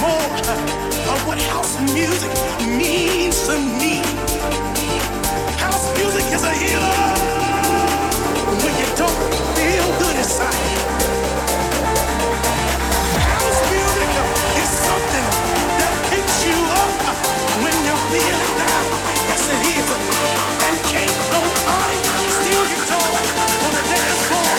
More of what house music means to me. House music is a healer when you don't feel good inside. House music is something that picks you up when you're feeling down. And can't steal your on dance floor.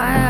Yeah.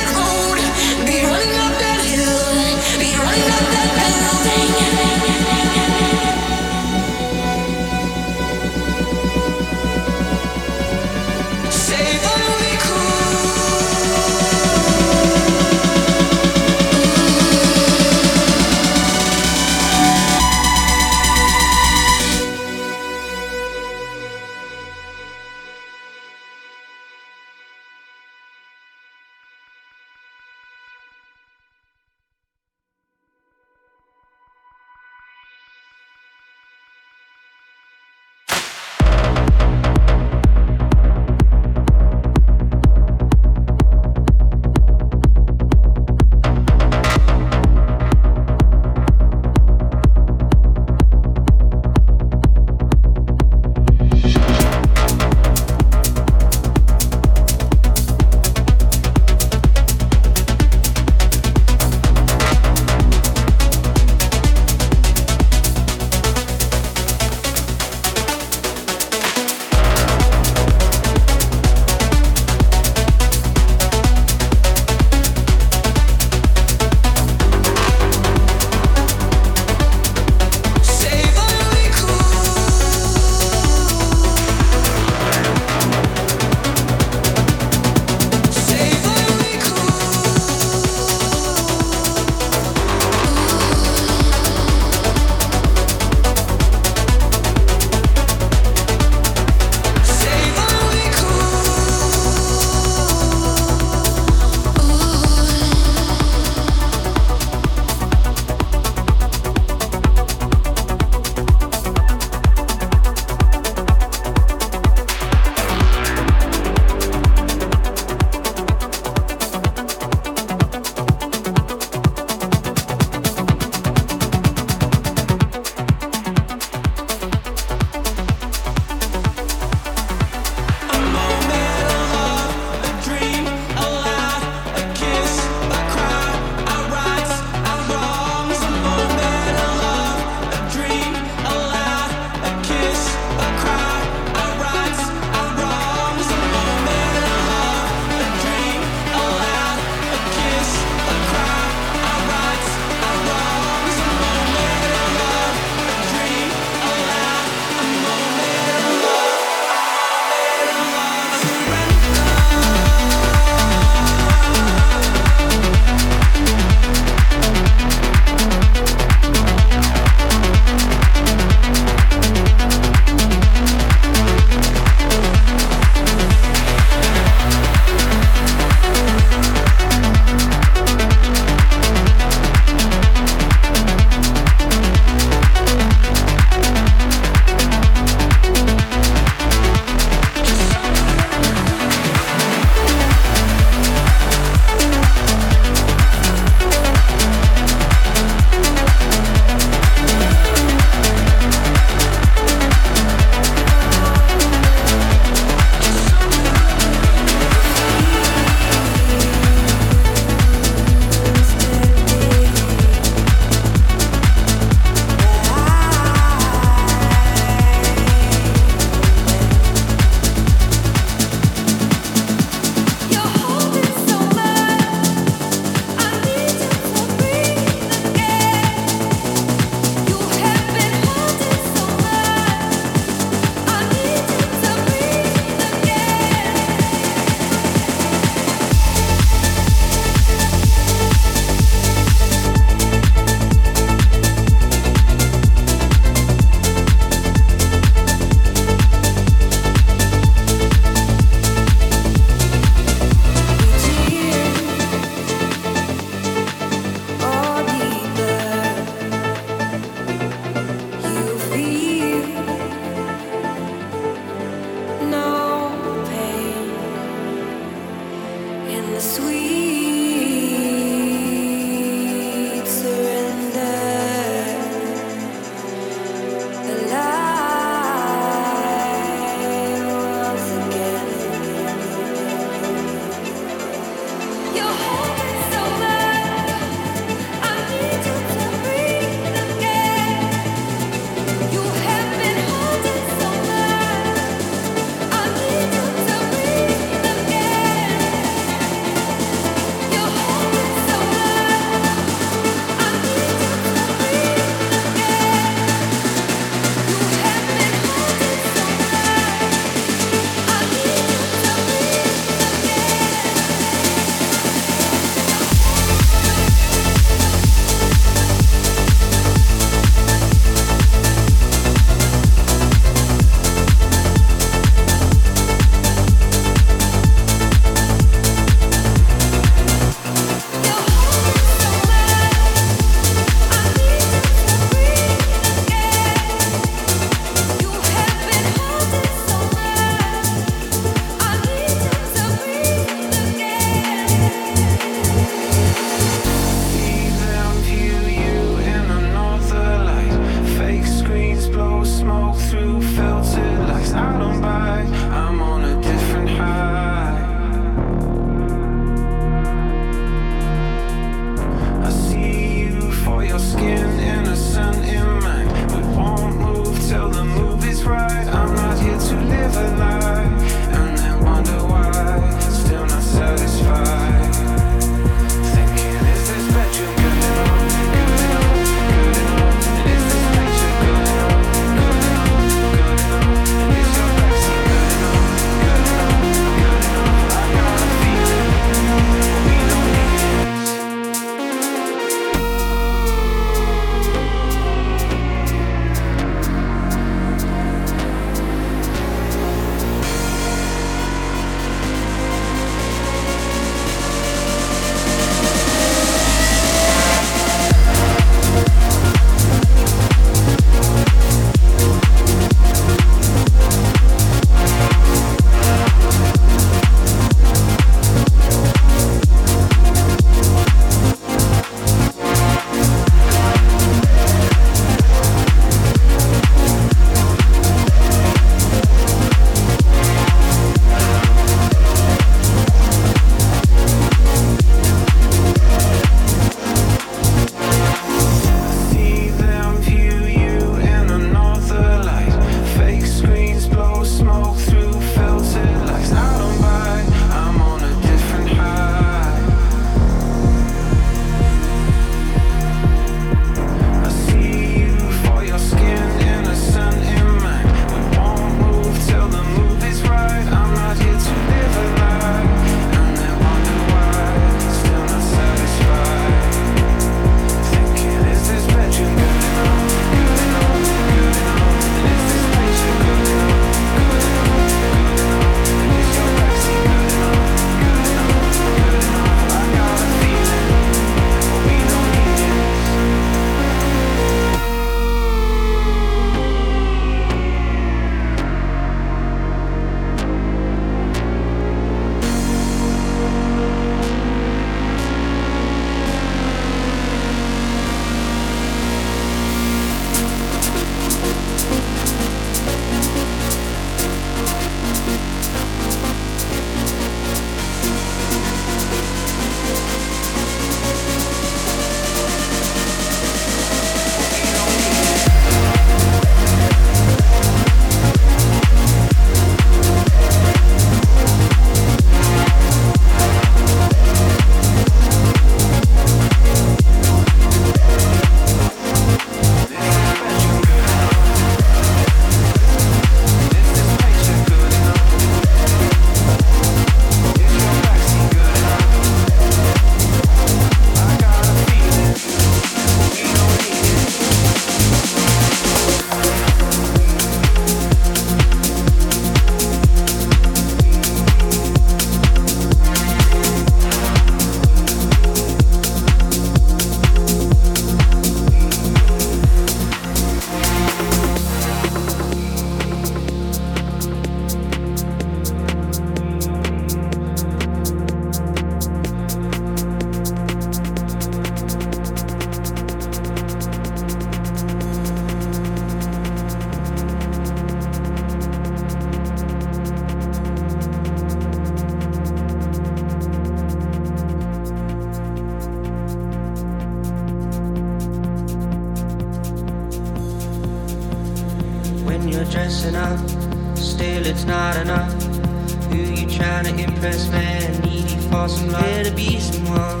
want somebody to be someone.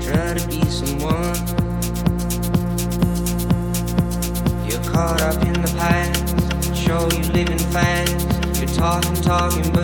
Try to be someone. You're caught up in the past. Show you living fast. You're talking, talking, but